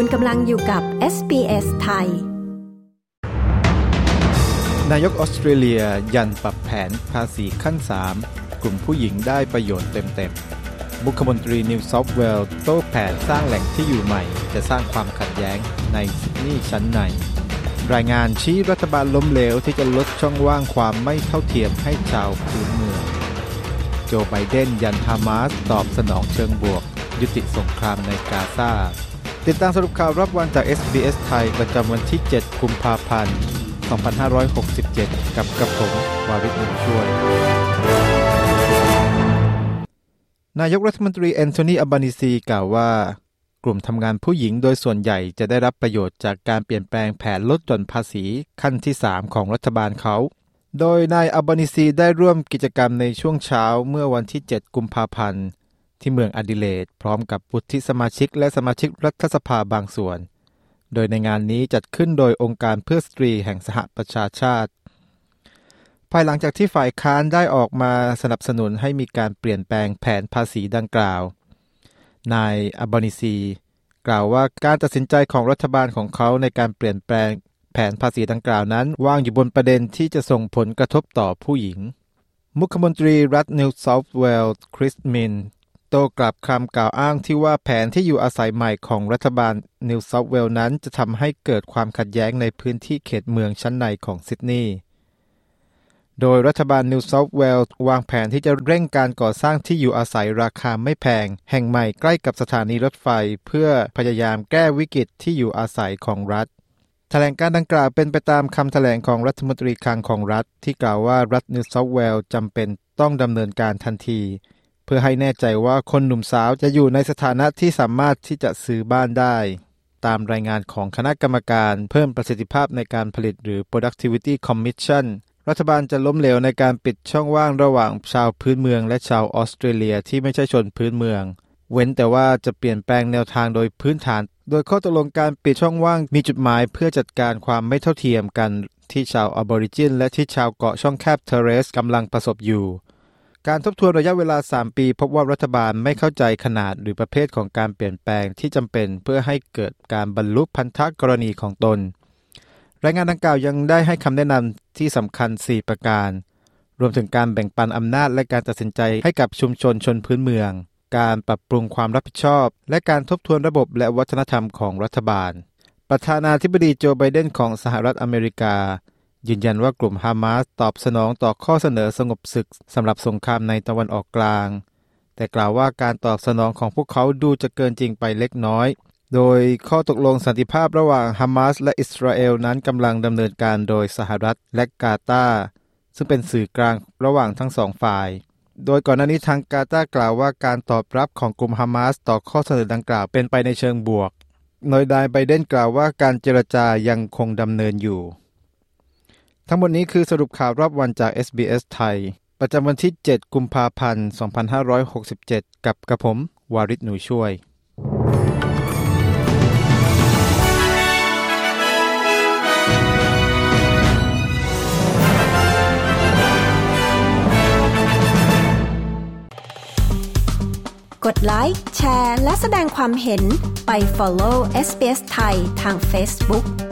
คุณกำลังอยู่กับ SBS ไทย นายกออสเตรเลียยันปรับแผนภาษีขั้น 3 กลุ่มผู้หญิงได้ประโยชน์เต็มๆบุคมนตรีนิวเซาท์เวลโต้แผนสร้างแหล่งที่อยู่ใหม่ จะสร้างความขัดแย้งในซิดนีย์ชั้นใน รายงานชี้รัฐบาลล้มเหลวที่จะลดช่องว่างความไม่เท่าเทียมให้ชาวพื้นเมือง โจไบเดนยันฮามาสตอบสนองเชิงบวก ยุติสงครามในกาซา ติดตามสรุปข่าวรอบวันจาก SBS ไทยประจำวันที่ 7 กุมภาพันธ์ 2567 กับกระผมวาริศมุช่วย นายกรัฐมนตรีแอนโทนีอัลบานีซีกล่าวว่า กลุ่มทำงานผู้หญิงโดยส่วนใหญ่จะได้รับประโยชน์จากการเปลี่ยนแปลงแผนลดหย่อนภาษีขั้นที่ 3 ของรัฐบาลเขา โดยนายอัลบานีซีได้ร่วมกิจกรรมในช่วงเช้าเมื่อวันที่ 7 กุมภาพันธ์ ที่เมืองอดิเลดพร้อมกับวุฒิสมาชิกและสมาชิกรัฐสภาบางส่วน โดยในงานนี้จัดขึ้นโดยองค์การเพื่อสตรีแห่งสหประชาชาติ ภายหลังจากที่ฝ่ายค้านได้ออกมาสนับสนุนให้มีการเปลี่ยนแปลงแผนภาษีดังกล่าว นายอับบานิซี กล่าวว่าการตัดสินใจของรัฐบาลของเขาในการเปลี่ยนแปลงแผนภาษีดังกล่าวนั้นว่างอยู่บนประเด็นที่จะส่งผลกระทบต่อผู้หญิง มุขมนตรีรัฐนิวเซาท์เวลส์คริสมินส์ โต้กลับคำกล่าวอ้างที่ว่าแผนที่อยู่อาศัยใหม่ของรัฐบาลนิวเซาท์เวลนั้นจะทำให้เกิดความขัดแย้งในพื้นที่เขตเมืองชั้นในของซิดนีย์โดยรัฐบาลนิวเซาท์เวลวางแผนที่จะเร่งการก่อสร้างที่อยู่อาศัยราคาไม่แพง แห่งใหม่ใกล้กับสถานีรถไฟ เพื่อพยายามแก้วิกฤตที่อยู่อาศัยของรัฐแถลงการณ์ดังกล่าวเป็นไปตามคำแถลงของรัฐมนตรีคลังของรัฐ ที่กล่าวว่ารัฐนิวเซาท์เวลจำเป็นต้องดำเนินการทันที เพื่อให้แน่ใจว่าคนหนุ่มสาวจะอยู่ในสถานะที่สามารถที่จะซื้อบ้านได้ ตามรายงานของคณะกรรมการเพิ่มประสิทธิภาพในการผลิตหรือ Productivity Commission รัฐบาลจะล้มเหลวในการปิดช่องว่างระหว่างชาวพื้นเมือง และชาวออสเตรเลียที่ไม่ใช่ชนพื้นเมือง เว้นแต่ว่าจะเปลี่ยนแปลงแนวทางโดยพื้นฐาน โดยข้อตกลงการปิดช่องว่างมีจุดหมายเพื่อจัดการความไม่เท่าเทียมกันที่ชาวออบอริจินและที่ชาวเกาะช่องแคบเทเรสกำลังประสบอยู่ การทบทวนระยะเวลา 3 ปี พบว่ารัฐบาลไม่เข้าใจขนาดหรือประเภทของการเปลี่ยนแปลงที่จำเป็นเพื่อให้เกิดการบรรลุพันธกรณีของตน รายงานดังกล่าวยังได้ให้คำแนะนำที่สำคัญ 4 ประการ รวมถึงการแบ่งปันอำนาจและการตัดสินใจให้กับชุมชนชนพื้นเมือง การปรับปรุงความรับผิดชอบ และการทบทวนระบบและวัฒนธรรมของรัฐบาล ประธานาธิบดีโจไบเดนของสหรัฐอเมริกา ยืนยันว่ากลุ่มฮามาสตอบสนองต่อข้อเสนอสงบศึกสำหรับสงครามในตะวันออกกลาง แต่กล่าวว่าการตอบสนองของพวกเขาดูจะเกินจริงไปเล็กน้อย โดยข้อตกลงสันติภาพระหว่างฮามาสและอิสราเอลนั้นกำลังดำเนินการโดยสหรัฐและกาตาร์ซึ่งเป็นสื่อกลางระหว่างทั้งสองฝ่าย โดยก่อนหน้านี้ทางกาตาร์กล่าวว่าการตอบรับของกลุ่มฮามาสต่อข้อเสนอดังกล่าวเป็นไปในเชิงบวก โดยนายไบเดนกล่าวว่าการเจรจายังคงดำเนินอยู่ ทั้งหมดนี้คือสรุปข่าวรอบวันจาก SBS ไทย ประจำวันที่ 7 กุมภาพันธ์ 2567 กับกระผม วาริศหนูช่วย กดไลค์ แชร์ และแสดงความเห็นไป follow SBS ไทยทาง Facebook